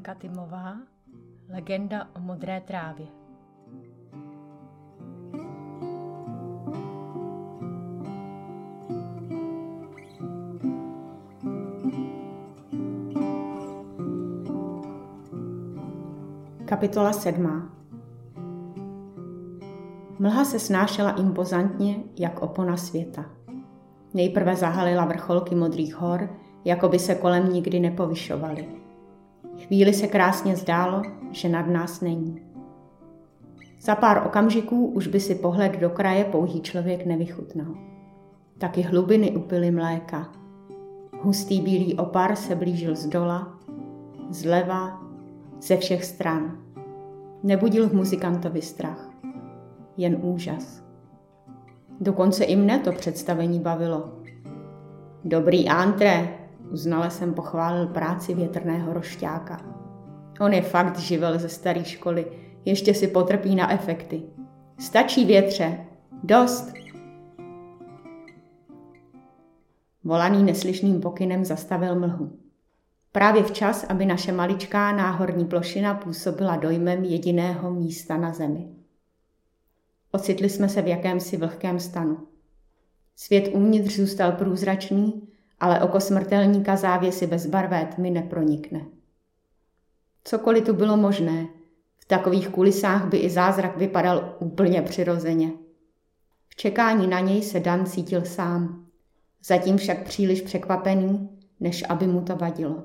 Lenka Tymová, Legenda o modré trávě. Kapitola 7. Mlha se snášela impozantně, jak opona světa. Nejprve zahalila vrcholky modrých hor, jako by se kolem nikdy nepovyšovaly. Chvíli se krásně zdálo, že nad nás není. Za pár okamžiků už by si pohled do kraje pouhý člověk nevychutnal. Taky hlubiny upily mléka. Hustý bílý opar se blížil z dola, zleva, ze všech stran. Nebudil v muzikantovi strach, jen úžas. Dokonce i mne to představení bavilo. Dobrý antré, Uznale jsem pochválil práci větrného rošťáka. On je fakt živel ze staré školy, ještě si potrpí na efekty. Stačí větře, dost. Volaný neslyšným pokynem zastavil mlhu. Právě včas, aby naše maličká náhorní plošina působila dojmem jediného místa na zemi. Ocitli jsme se v jakémsi vlhkém stanu. Svět uvnitř zůstal průzračný ale oko smrtelníka závěsy bezbarvé tmy nepronikne. Cokoliv tu bylo možné, v takových kulisách by i zázrak vypadal úplně přirozeně. V čekání na něj se Dan cítil sám, zatím však příliš překvapený, než aby mu to vadilo.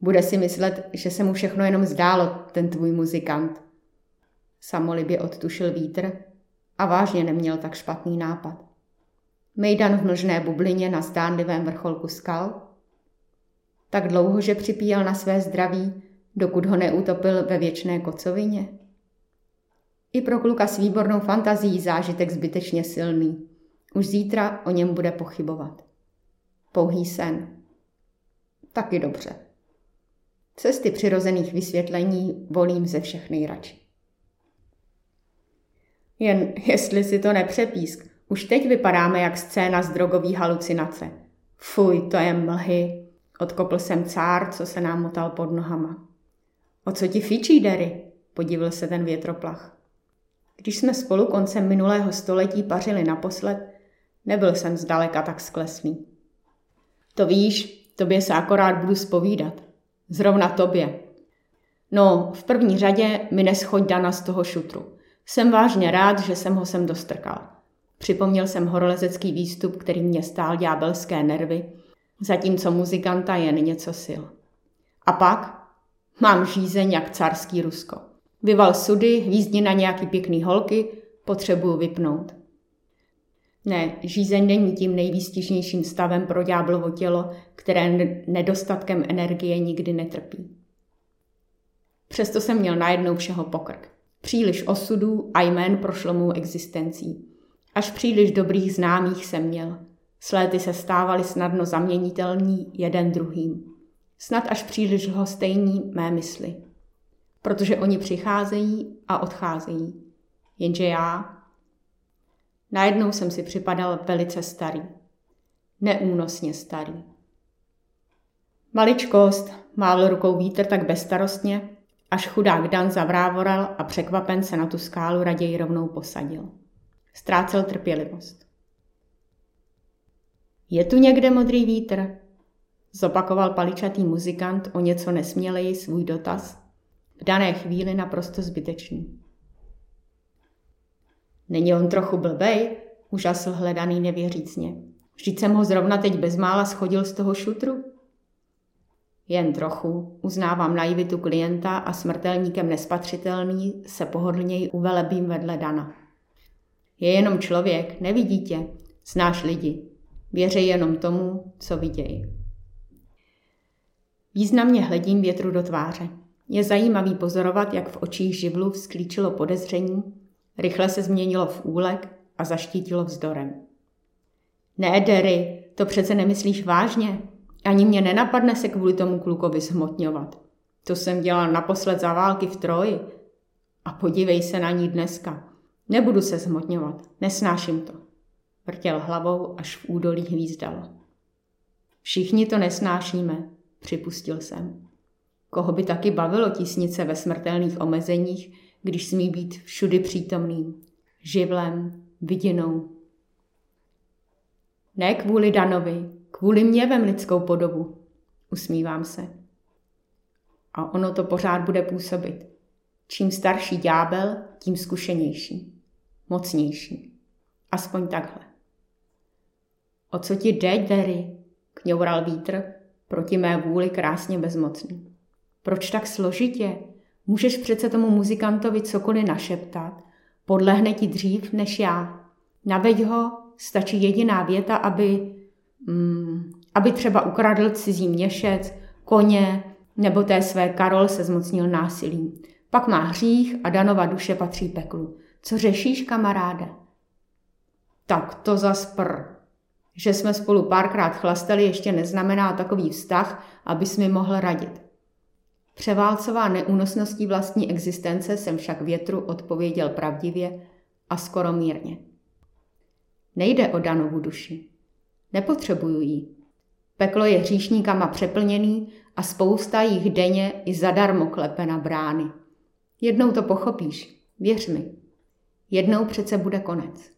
Bude si myslet, že se mu všechno jenom zdálo, ten tvůj muzikant. Samolibě odtušil vítr a vážně neměl tak špatný nápad. Mejdan v mlžné bublině na zdánlivém vrcholku skal. Tak dlouho, že připíjel na své zdraví, dokud ho neutopil ve věčné kocovině. I pro kluka s výbornou fantazí zážitek zbytečně silný. Už zítra o něm bude pochybovat. Pouhý sen. Taky dobře. Cesty přirozených vysvětlení volím ze všech nejradši. Jen jestli si to nepřepísk, už teď vypadáme jak scéna z drogové halucinace. Fuj, to je mlhy. Odkopl jsem cár, co se nám motal pod nohama. O co ti fičí, Derry? Podívil se ten větroplach. Když jsme spolu koncem minulého století pařili naposled, nebyl jsem zdaleka tak sklesný. To víš, tobě se akorát budu spovídat. Zrovna tobě. No, v první řadě mi neschoď Dana z toho šutru. Jsem vážně rád, že jsem ho sem dostrkal. Připomněl jsem horolezecký výstup, který mě stál ďábelské nervy, zatímco muzikanta jen něco sil. A pak mám žízeň jak carský Rusko. Vyval sudy, hvízdni na nějaký pěkný holky, potřebuju vypnout. Ne, žízeň není tím nejvýstižnějším stavem pro ďáblovo tělo, které nedostatkem energie nikdy netrpí. Přesto jsem měl najednou všeho pokrk. Příliš osudů a jmén prošlo mou existencí. Až příliš dobrých známých jsem měl. Sléty se stávaly snadno zaměnitelní jeden druhým. Snad až příliš lhostejní mé mysli. Protože oni přicházejí a odcházejí. Jenže já... Najednou jsem si připadal velice starý. Neúnosně starý. Maličkost, mávl rukou vítr tak bezstarostně, až chudák Dan zavrávoral a překvapen se na tu skálu raději rovnou posadil. Ztrácel trpělivost. Je tu někde modrý vítr? Zopakoval paličatý muzikant o něco nesměleji svůj dotaz, v dané chvíli naprosto zbytečný. Není on trochu blbej? Užasl hledaný nevěřícně. Vždyť jsem ho zrovna teď bezmála schodil z toho šutru. Jen trochu, uznávám naivitu klienta a smrtelníkem nespatřitelný se pohodlněji uvelebím vedle Dana. Je jenom člověk, nevidí tě, znáš lidi. Věřej jenom tomu, co vidějí. Významně hledím větru do tváře. Je zajímavý pozorovat, jak v očích živlu vzklíčilo podezření, rychle se změnilo v úlek a zaštítilo vzdorem. Ne, Derry, to přece nemyslíš vážně. Ani mě nenapadne se kvůli tomu klukovi zhmotňovat. To jsem dělal naposled za války v Troji. A podívej se na ní dneska. Nebudu se zhmotňovat, nesnáším to. Vrtěl hlavou, až v údolí hvízdalo. Všichni to nesnášíme, připustil jsem. koho by taky bavilo tisnice ve smrtelných omezeních, když smí být všudy přítomným, živlem, vidinou. Ne kvůli Danovi, kvůli mě vem lidskou podobu, usmívám se. A ono to pořád bude působit. Čím starší ďábel, tím zkušenější, mocnější. Aspoň takhle. O co ti jde, Derry? kňoural vítr, proti mé vůli krásně bezmocný. Proč tak složitě? Můžeš přece tomu muzikantovi cokoliv našeptat. Podlehne ti dřív než já. Naveď ho, stačí jediná věta, aby, mm, aby třeba ukradl cizí měšec, koně, nebo té své Karol se zmocnil násilím. Pak má hřích a Danova duše patří peklu. Co řešíš, kamaráde? Tak to zas. Že jsme spolu párkrát chlastali ještě neznamená takový vztah, abys mi mohl radit. Převálcová neúnosností vlastní existence jsem však větru odpověděl pravdivě a skoro mírně. Nejde o Danovu duši. Nepotřebuju ji. Peklo je hříšníkama přeplněný a spousta jich denně i zadarmo klepe na brány. Jednou to pochopíš, věř mi. Jednou přece bude konec.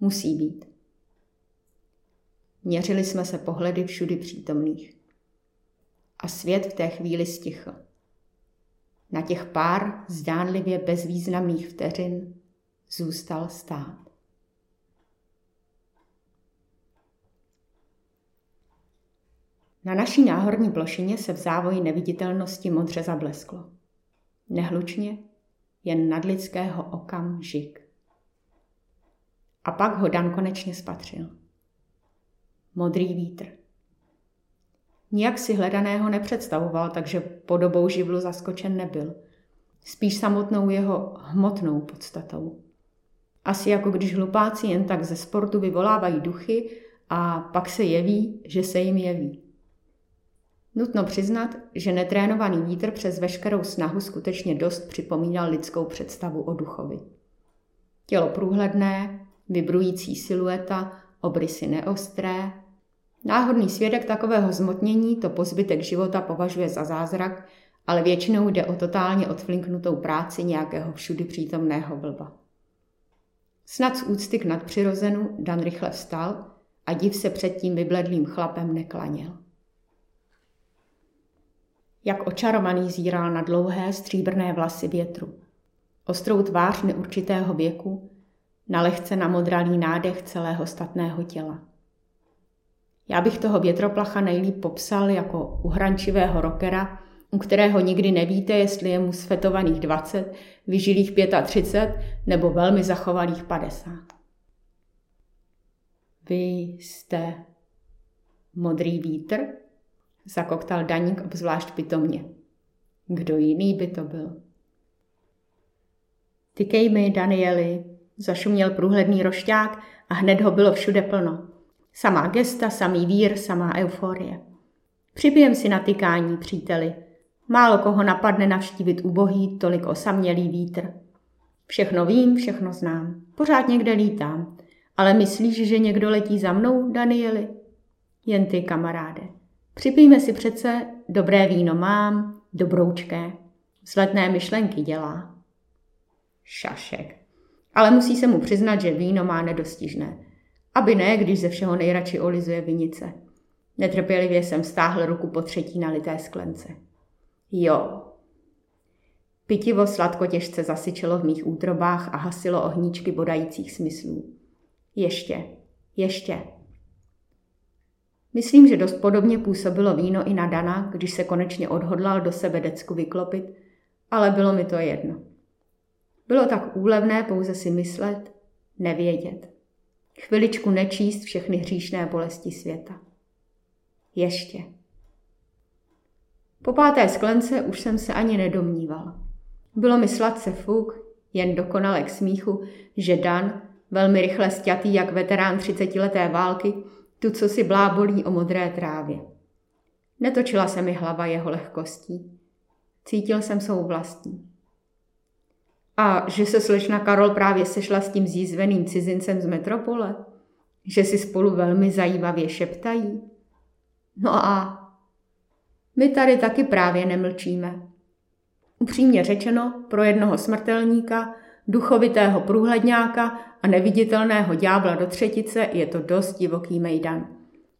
Musí být. Měřili jsme se pohledy všudy přítomných. A svět v té chvíli stichl. Na těch pár zdánlivě bezvýznamných vteřin zůstal stát. Na naší náhorní plošině se v závoji neviditelnosti modře zablesklo. Nehlučně, jen nadlidského okamžik. A pak ho Dan konečně spatřil. Modrý vítr. Nijak si hledaného nepředstavoval, takže podobou živlu zaskočen nebyl. Spíš samotnou jeho hmotnou podstatou. Asi jako když hlupáci jen tak ze sportu vyvolávají duchy a pak se jeví, že se jim jeví. Nutno přiznat, že netrénovaný vítr přes veškerou snahu skutečně dost připomínal lidskou představu o duchovi. Tělo průhledné, vybrující silueta, obrysy neostré. Náhodný svědek takového zmotnění to pozbytek života považuje za zázrak, ale většinou jde o totálně odflinknutou práci nějakého všudy přítomného blba. Snad z úcty k nadpřirozenu Dan rychle vstal a div se před tím vybledlým chlapem neklaněl. Jak očarovaný zíral na dlouhé stříbrné vlasy větru. Ostrou tvář neurčitého věku, na lehce namodralý nádech celého statného těla. Já bych toho větroplacha nejlíp popsal jako uhrančivého rokera, u kterého nikdy nevíte, jestli je mu svetovaných 20, vyžilých 35 nebo velmi zachovalých 50. Vy jste modrý vítr? Zakoktal Daník obzvlášť pitomně. Kdo jiný by to byl? Tykej mi, Danieli, zašuměl průhledný rošťák a hned ho bylo všude plno. Samá gesta, samý vír, samá euforie. Přibijem si na tykání, příteli. Málo koho napadne navštívit ubohý, tolik osamělý vítr. Všechno vím, všechno znám. Pořád někde lítám. Ale myslíš, že někdo letí za mnou, Danieli? Jen ty, kamaráde. Připijme si přece, dobré víno mám, dobroučké. Vzletné myšlenky dělá. Šašek. Ale musí se mu přiznat, že víno má nedostižné. Aby ne, když ze všeho nejradši olizuje vinice. Netrpělivě jsem stáhl ruku po třetí nalité sklence. Jo. Pitivo sladko těžce zasyčelo v mých útrobách a hasilo ohníčky bodajících smyslů. Ještě, ještě. Myslím, že dost podobně působilo víno i na Dana, když se konečně odhodlal do sebe decku vyklopit, ale bylo mi to jedno. Bylo tak úlevné pouze si myslet, nevědět. Chviličku nečíst všechny hříšné bolesti světa. Ještě. Po páté sklence už jsem se ani nedomníval. Bylo mi sladce fuk, jen dokonale k smíchu, že Dan, velmi rychle stětý jak veterán třicetileté války, tu, co si blábolí o modré trávě. Netočila se mi hlava jeho lehkostí. Cítil jsem svou vlastní. A že se slečna Karol právě sešla s tím zjízveným cizincem z metropole? Že si spolu velmi zajímavě šeptají? No a My tady taky právě nemlčíme. Upřímně řečeno, pro jednoho smrtelníka, duchovitého průhledňáka a neviditelného ďábla do třetice je to dost divoký mejdan.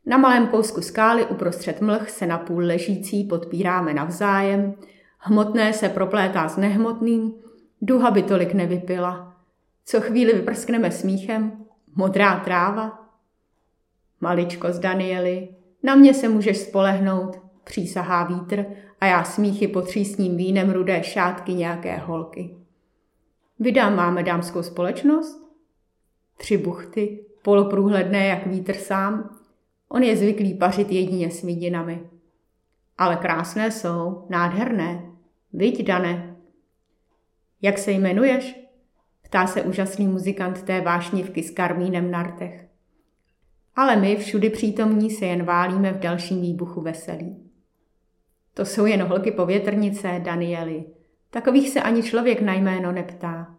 Na malém kousku skály uprostřed mlh se napůl ležící podpíráme navzájem, hmotné se proplétá s nehmotným, duha by tolik nevypila. Co chvíli vyprskneme smíchem, modrá tráva. Maličko z Danieli, na mě se můžeš spolehnout, přísahá vítr a já smíchy potřísním vínem rudé šátky nějaké holky. Vydám máme dámskou společnost? Tři buchty, poloprůhledné jak vítr sám. On je zvyklý pařit jedině s vidinami. Ale krásné jsou, nádherné. Viď, Dane. Jak se jmenuješ? Ptá se úžasný muzikant té vášnivky s karmínem na rtech. Ale my, všudy přítomní, se jen válíme v dalším výbuchu veselí. To jsou jen holky povětrnice, Danieli. Takových se ani člověk na jméno neptá.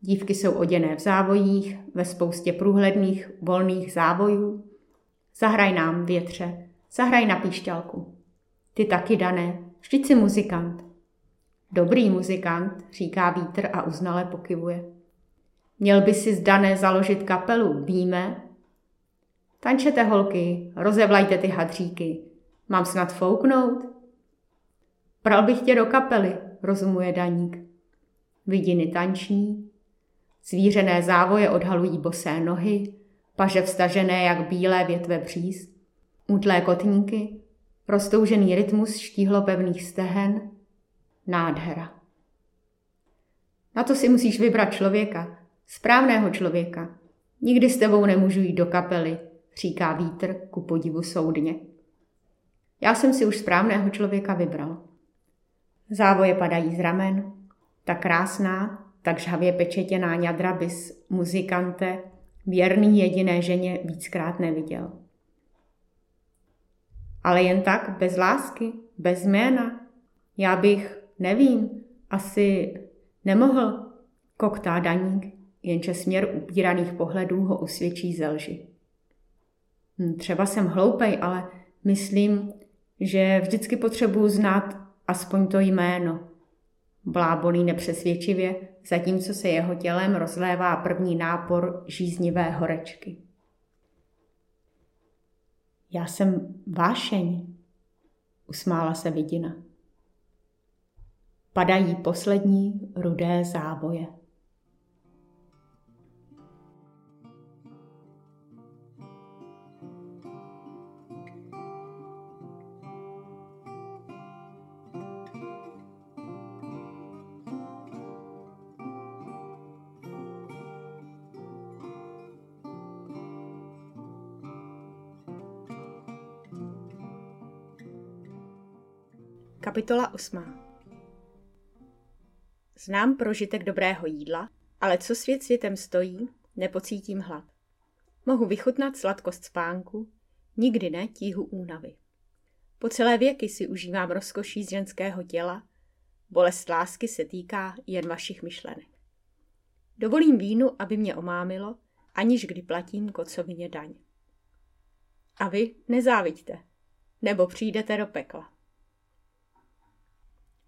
Dívky jsou oděné v závojích, ve spoustě průhledných, volných závojů. Zahraj nám, větře, zahraj na píšťalku. Ty taky, Dané, vždyť jsi muzikant. Dobrý muzikant, říká vítr a uznale pokyvuje. Měl by si zdané založit kapelu, víme? Tančete holky, rozevlajte ty hadříky. Mám snad fouknout? Pral bych tě do kapely, rozumuje Daník. Vidiny tanční, zvířené závoje odhalují bosé nohy, paže vstažené jak bílé větve bříz, útlé kotníky, roztoužený rytmus štíhlo pevných stehen, nádhera. Na to si musíš vybrat člověka, správného člověka. Nikdy s tebou nemůžu jít do kapely, říká vítr ku podivu soudně. Já jsem si už správného člověka vybral. Závoje padají z ramen, ta krásná, tak žhavě pečetěná ňadra bys muzikante věrný jediné ženě víckrát neviděl. Ale jen tak, bez lásky, bez jména. Já bych, nevím, asi nemohl, koktá daník, jenže směr upíraných pohledů ho usvědčí ze lži. Hm, třeba jsem hloupej, ale myslím, že vždycky potřebuju znát aspoň to jméno. Blábolí nepřesvědčivě, zatímco se jeho tělem rozlévá první nápor žíznivé horečky. Já jsem vášeň, usmála se vidina. Padají poslední rudé závoje. Kapitola 8. Znám prožitek dobrého jídla, ale co svět světem stojí, nepocítím hlad. Mohu vychutnat sladkost spánku, nikdy ne tíhu únavy. Po celé věky si užívám rozkoší z ženského těla, bolest lásky se týká jen vašich myšlenek. Dovolím vínu, aby mě omámilo, aniž kdy platím kocovině daň. A vy nezáviďte, nebo přijdete do pekla.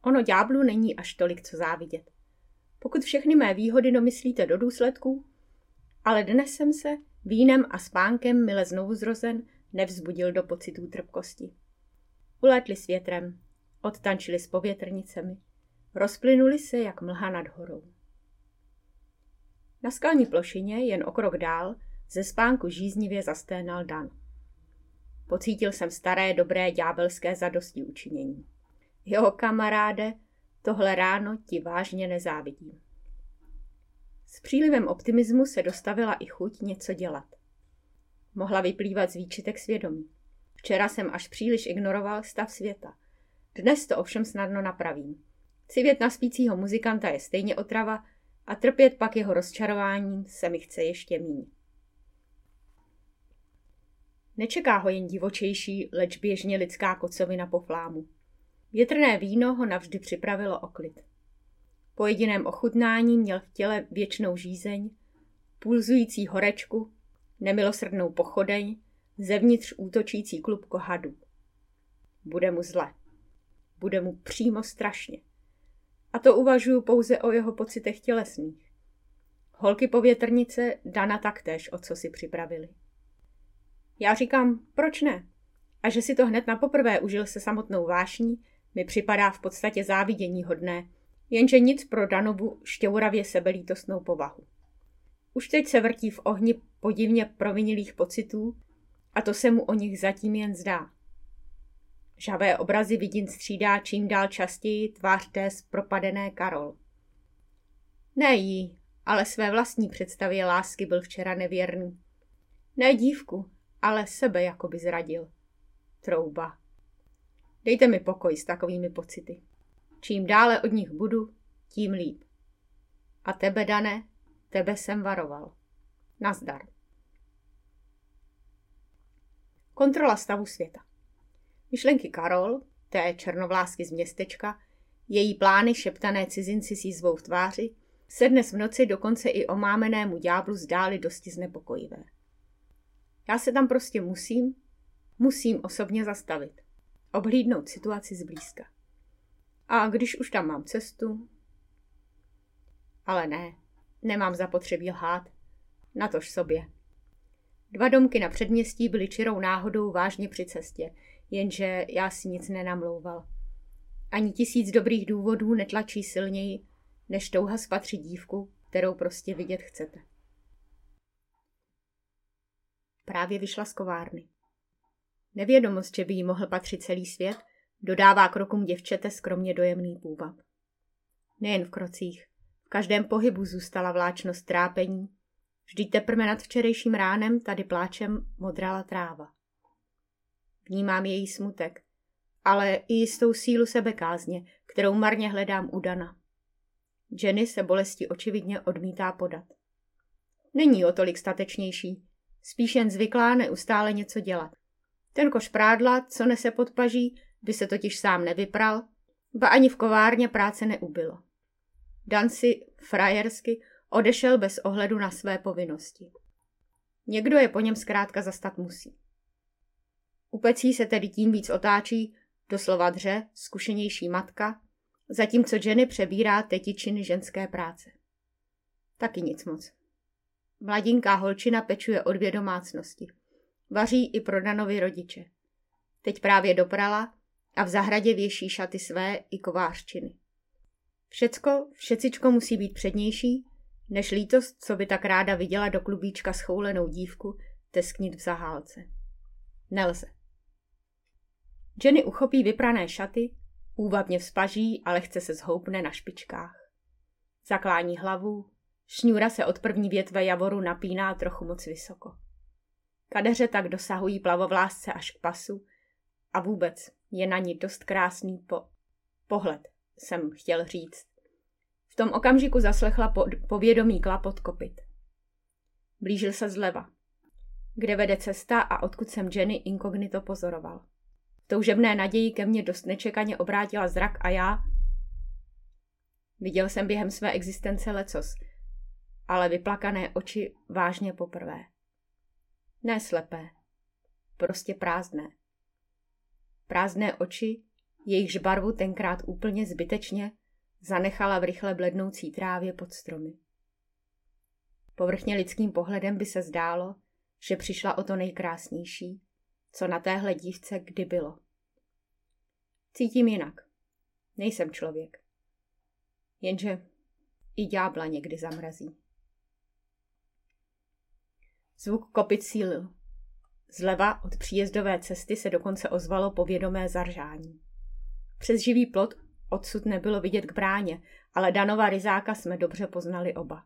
Ono ďáblu není až tolik co závidět. Pokud všechny mé výhody domyslíte do důsledků, ale dnes jsem se vínem a spánkem mile znovu zrozen nevzbudil do pocitů trpkosti. Ulétli s větrem, odtančili s povětrnicemi, rozplynuli se jak mlha nad horou. Na skalní plošině, jen o krok dál, ze spánku žíznivě zasténal Dan. Pocítil jsem staré, dobré ďábelské zadosti učinění. Jo, kamaráde, tohle ráno ti vážně nezávidím. S přílivem optimismu se dostavila i chuť něco dělat. Mohla vyplývat z výčitek svědomí. Včera jsem až příliš ignoroval stav světa. Dnes to ovšem snadno napravím. Civět na spícího muzikanta je stejně otrava a trpět pak jeho rozčarováním se mi chce ještě míň. Nečeká ho jen divočejší, leč běžně lidská kocovina po flámu. Větrné víno ho navždy připravilo o klid. Po jediném ochutnání měl v těle věčnou žízeň, pulzující horečku, nemilosrdnou pochodeň, zevnitř útočící klub kohadů. bude mu zle. Bude mu přímo strašně. A to uvažuju pouze o jeho pocitech tělesných. Holky povětrnice Dana taktéž, o co si připravili. Já říkám, proč ne? A že si to hned na poprvé užil se samotnou vášní, mi připadá v podstatě závidění hodné, jenže nic pro Danovu šťouravě sebelítostnou povahu. Už teď se vrtí v ohni podivně provinilých pocitů a to se mu o nich zatím jen zdá. Žavé obrazy vidin střídá čím dál častěji tvář té zpropadené Karol. Ne jí, ale své vlastní představě lásky byl včera nevěrný. Ne dívku, ale sebe jako by zradil. Trouba. Dejte mi pokoj s takovými pocity. Čím dále od nich budu, tím líp. A tebe, Dané, tebe jsem varoval. Nazdar. Kontrola stavu světa. Myšlenky Karol, té černovlásky z městečka, její plány šeptané cizinci s jízvou v tváři, se dnes v noci dokonce i omámenému ďáblu zdály dosti znepokojivé. Já se tam prostě musím, musím osobně zastavit. Obhlídnout situaci zblízka. A když už tam mám cestu... Ale ne, nemám zapotřebí lhát. Natož sobě. Dva domky na předměstí byly čirou náhodou vážně při cestě, jenže já si nic nenamlouval. Ani tisíc dobrých důvodů netlačí silněji, než touha spatřit dívku, kterou prostě vidět chcete. Právě vyšla z kovárny. Nevědomost, že by jí mohl patřit celý svět, dodává krokům děvčete skromně dojemný půvab. Nejen v krocích, v každém pohybu zůstala vláčnost trápení, vždy teprve nad včerejším ránem tady pláčem modrala tráva. Vnímám její smutek, ale i jistou sílu sebekázně, kterou marně hledám u Dana. Jenny se bolesti očividně odmítá podat. Není o tolik statečnější, spíš jen zvyklá neustále něco dělat. Ten koš prádla, co nese pod paží, by se totiž sám nevypral, ba ani v kovárně práce neubylo. Dan si frajersky odešel bez ohledu na své povinnosti. Někdo je po něm zkrátka zastat musí. U pecí se tedy tím víc otáčí, doslova dře, zkušenější matka, zatímco Jenny přebírá tetičiny ženské práce. Taky nic moc. Mladinká holčina pečuje o dvě domácnosti. Vaří i pro Danovi rodiče. Teď právě doprala a v zahradě věší šaty své i kovářčiny. Všecko, všecičko musí být přednější, než lítost, co by tak ráda viděla do klubíčka schoulenou dívku tesknit v zahálce. Nelze. Jenny uchopí vyprané šaty, úvabně vzpaží a lehce se zhoupne na špičkách. Zaklání hlavu, šňůra se od první větve javoru napíná trochu moc vysoko. Kadeře tak dosahují plavovlásce až k pasu a vůbec je na ní dost krásný po... pohled, jsem chtěl říct. V tom okamžiku zaslechla po... povědomí klapot kopit. Blížil se zleva, kde vede cesta a odkud jsem Jenny inkognito pozoroval toužebné naději ke mně dost nečekaně obrátila zrak a já... Viděl jsem během své existence lecos, ale vyplakané oči vážně poprvé. Ne slepé, prostě prázdné. Prázdné oči, jejichž barvu tenkrát úplně zbytečně zanechala v rychle blednoucí trávě pod stromy. Povrchně lidským pohledem by se zdálo, že přišla o to nejkrásnější, co na téhle dívce kdy bylo. Cítím jinak. Nejsem člověk. Jenže i ďábla někdy zamrazí. Zvuk kopit sílil. Zleva od příjezdové cesty se dokonce ozvalo povědomé zaržání. Přes živý plot odsud nebylo vidět k bráně, ale Danova ryzáka jsme dobře poznali oba.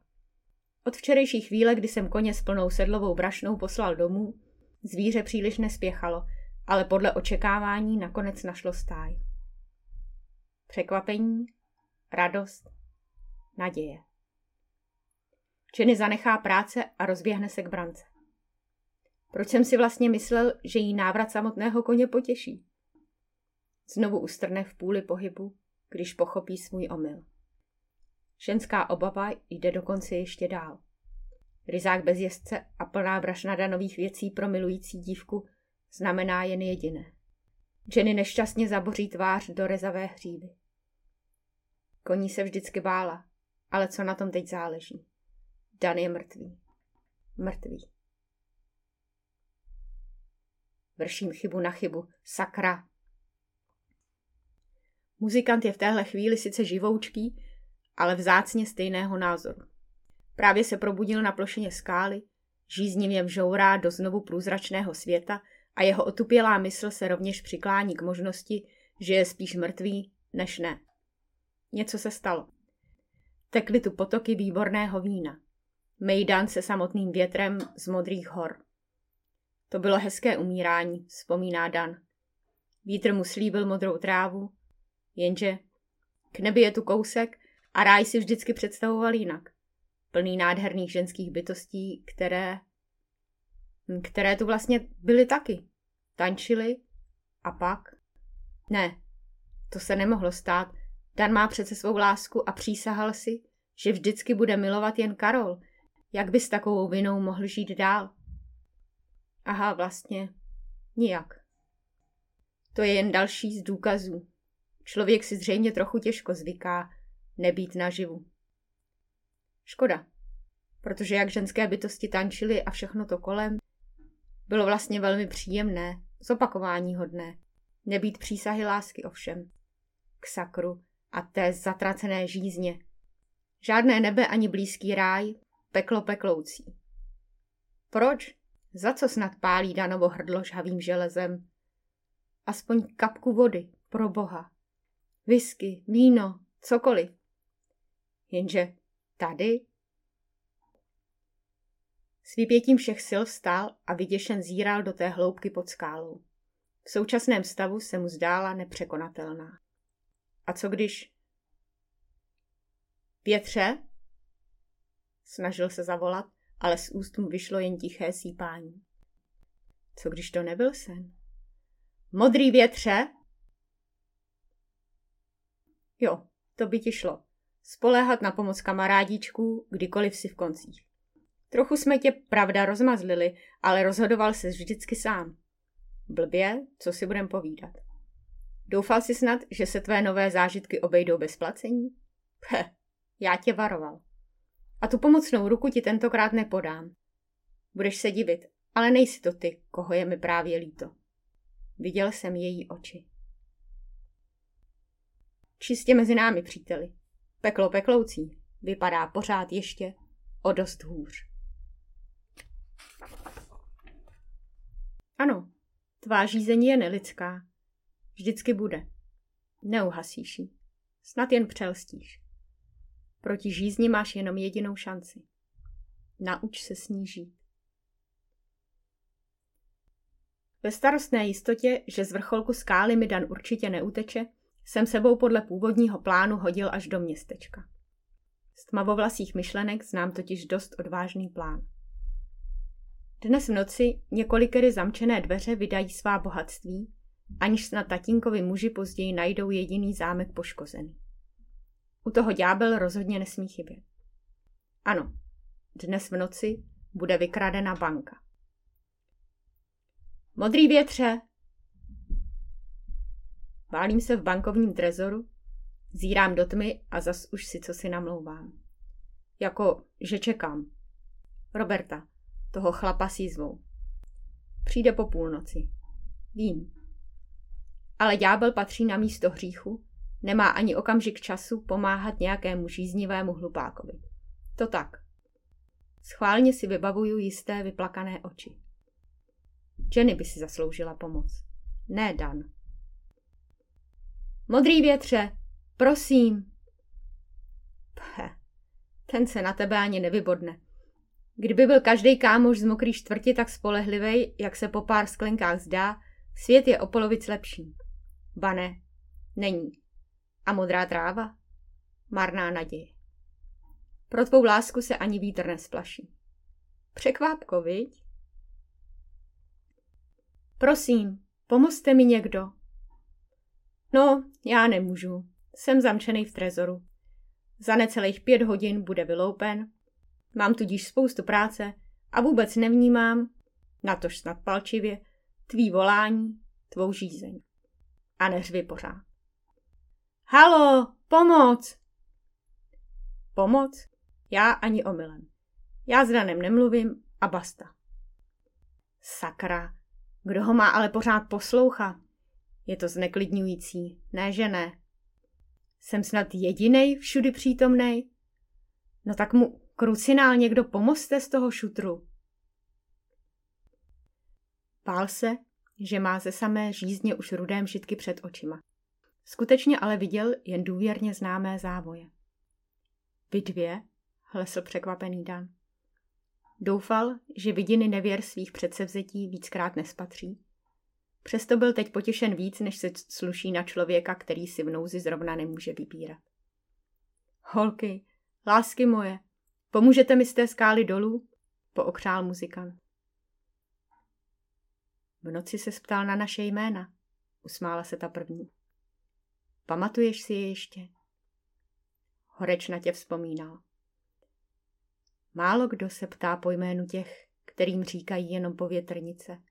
Od včerejší chvíle, kdy jsem koně s plnou sedlovou brašnou poslal domů, Zvíře příliš nespěchalo, ale podle očekávání nakonec našlo stáj. Překvapení, radost, naděje. Jenny zanechá práce a rozběhne se k brance. Proč jsem si vlastně myslel, že jí návrat samotného koně potěší? Znovu ustrne v půli pohybu, když pochopí svůj omyl. Ženská obava jde dokonce ještě dál. Ryzák bez jezdce a plná brašnada nových věcí pro milující dívku znamená jen jediné. Jenny nešťastně zaboří tvář do rezavé hřívy. Koní se vždycky bála, ale co na tom teď záleží? Dan je mrtvý. Mrtvý. Vrším chybu na chybu. Sakra. Muzikant je v téhle chvíli sice živoučký, ale vzácně stejného názoru. Právě se probudil na plošině skály, žíznivě vžourá do znovu průzračného světa a jeho otupělá mysl se rovněž přiklání k možnosti, že je spíš mrtvý, než ne. Něco se stalo. Tekly tu potoky výborného vína. Mejdan se samotným větrem z modrých hor. To bylo hezké umírání, vzpomíná Dan. Vítr mu slíbil modrou trávu, jenže k nebi je tu kousek a ráj si vždycky představoval jinak. Plný nádherných ženských bytostí, které, které tu vlastně byly taky. Tančili a pak... Ne, to se nemohlo stát. Dan má přece svou lásku a přísahal si, že vždycky bude milovat jen Karol. Jak by s takovou vinou mohl žít dál? Aha, vlastně nijak. To je jen další z důkazů. Člověk si zřejmě trochu těžko zvyká nebýt naživu. Škoda, protože jak ženské bytosti tančily a všechno to kolem, bylo vlastně velmi příjemné, zopakování hodné. Nebýt přísahy lásky ovšem. K sakru a té zatracené žízně. Žádné nebe ani blízký ráj, peklo pekloucí. Proč? Za co snad pálí Danovo hrdlo žhavým železem? Aspoň kapku vody, pro boha. Whisky, víno, cokoliv. Jenže tady? S vypětím všech sil vstál a vyděšen zíral do té hloubky pod skálou. V současném stavu se mu zdála nepřekonatelná. A co když... Větře? Snažil se zavolat, ale z úst mu vyšlo jen tiché sípání. Co když to nebyl sen? Modrý větře? Jo, to by ti šlo. Spoléhat na pomoc kamarádíčků, kdykoliv si v koncích. Trochu jsme tě, pravda, rozmazlili, ale rozhodoval se vždycky sám. Blbě, co si budem povídat. Doufal si snad, že se tvé nové zážitky obejdou bez placení? He, já tě varoval. A tu pomocnou ruku ti tentokrát nepodám. Budeš se divit, ale nejsi to ty, koho je mi právě líto. Viděl jsem její oči. Čistě mezi námi, příteli. Peklo pekloucí vypadá pořád ještě o dost hůř. Ano, tvá žízení je nelidská. Vždycky bude. Neuhasíš ji. Snad jen přelstíš. Proti žízni máš jenom jedinou šanci. Nauč se snížit. Ve starostné jistotě, že z vrcholku skály mi Dan určitě neuteče, jsem sebou podle původního plánu hodil až do městečka. Z tmavovlasých myšlenek znám totiž dost odvážný plán. Dnes v noci několikery zamčené dveře vydají svá bohatství, aniž snad tatínkovi muži později najdou jediný zámek poškozený. U toho ďábel rozhodně nesmí chybět. Ano, dnes v noci bude vykradena banka. Modrý větře! Válím se v bankovním trezoru, zírám do tmy a zas už si co si namlouvám. Jako, že čekám. Roberta, toho chlapa s jízvou. Přijde po půlnoci. Vím. Ale ďábel patří na místo hříchu Nemá ani okamžik času pomáhat nějakému žíznivému hlupákovi. To tak. Schválně si vybavuju jisté vyplakané oči. Jenny by si zasloužila pomoc. Ne Dan. Modrý větře, prosím. Phe, ten se na tebe ani nevybodne. Kdyby byl každý kámoš z mokrý čtvrti tak spolehlivý, jak se po pár sklenkách zdá, svět je o polovic lepší. Ba ne, není. A modrá tráva? Marná naděje. Pro tvou lásku se ani vítr nesplaší. Překvápko, viď? Prosím, pomozte mi někdo. No, já nemůžu. Jsem zamčený v trezoru. Za necelých pět hodin bude vyloupen. Mám tudíž spoustu práce a vůbec nevnímám, natož snad palčivě, tvý volání, tvou žízeň. a neřvi pořád. Halo, pomoc! Pomoc? Já ani omylem. Já s Danem nemluvím a basta. Sakra, kdo ho má ale pořád poslouchat? Je to zneklidňující, ne že ne. Jsem snad jedinej všudy přítomnej? No tak mu krucinál někdo pomozte z toho šutru. Pál se, že má ze samé žízně už rudé mšitky před očima. Skutečně ale viděl jen důvěrně známé závoje. Vy dvě? hlesl překvapený Dan. Doufal, že vidiny nevěr svých předsevzetí víckrát nespatří. Přesto byl teď potěšen víc, než se sluší na člověka, který si v nouzi zrovna nemůže vybírat. Holky, lásky moje, pomůžete mi z té skály dolů? Pookřál muzikant. V noci se ptal na naše jména, usmála se ta první. Pamatuješ si je ještě? Horeč na tě vzpomínal. Málo kdo se ptá po jménu těch, kterým říkají jenom povětrnice.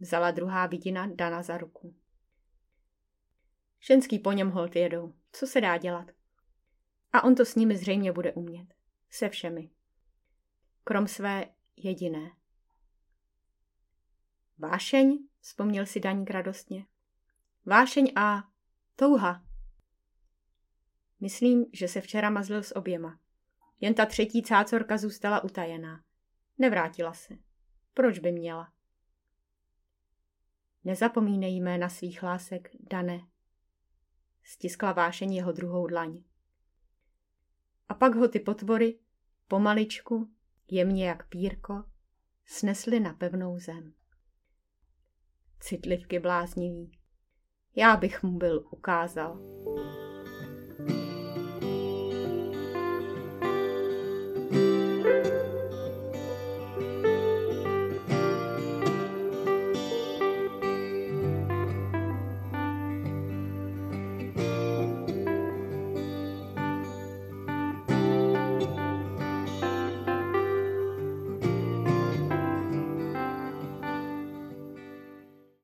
Vzala druhá vidina Dana za ruku. Ženský po něm hold jedou. Co se dá dělat? A on to s nimi zřejmě bude umět. Se všemi. Krom své jediné. Vášeň, vzpomněl si Daník radostně. Vášeň a touha. Myslím, že se včera mazlil s oběma. Jen ta třetí cácorka zůstala utajená. Nevrátila se. Proč by měla? Nezapomínej jména svých lásek, Dané. Stiskla vášeň jeho druhou dlaň. A pak ho ty potvory, pomaličku, jemně jak pírko, snesly na pevnou zem. Citlivky bláznivý. Já bych mu byl ukázal.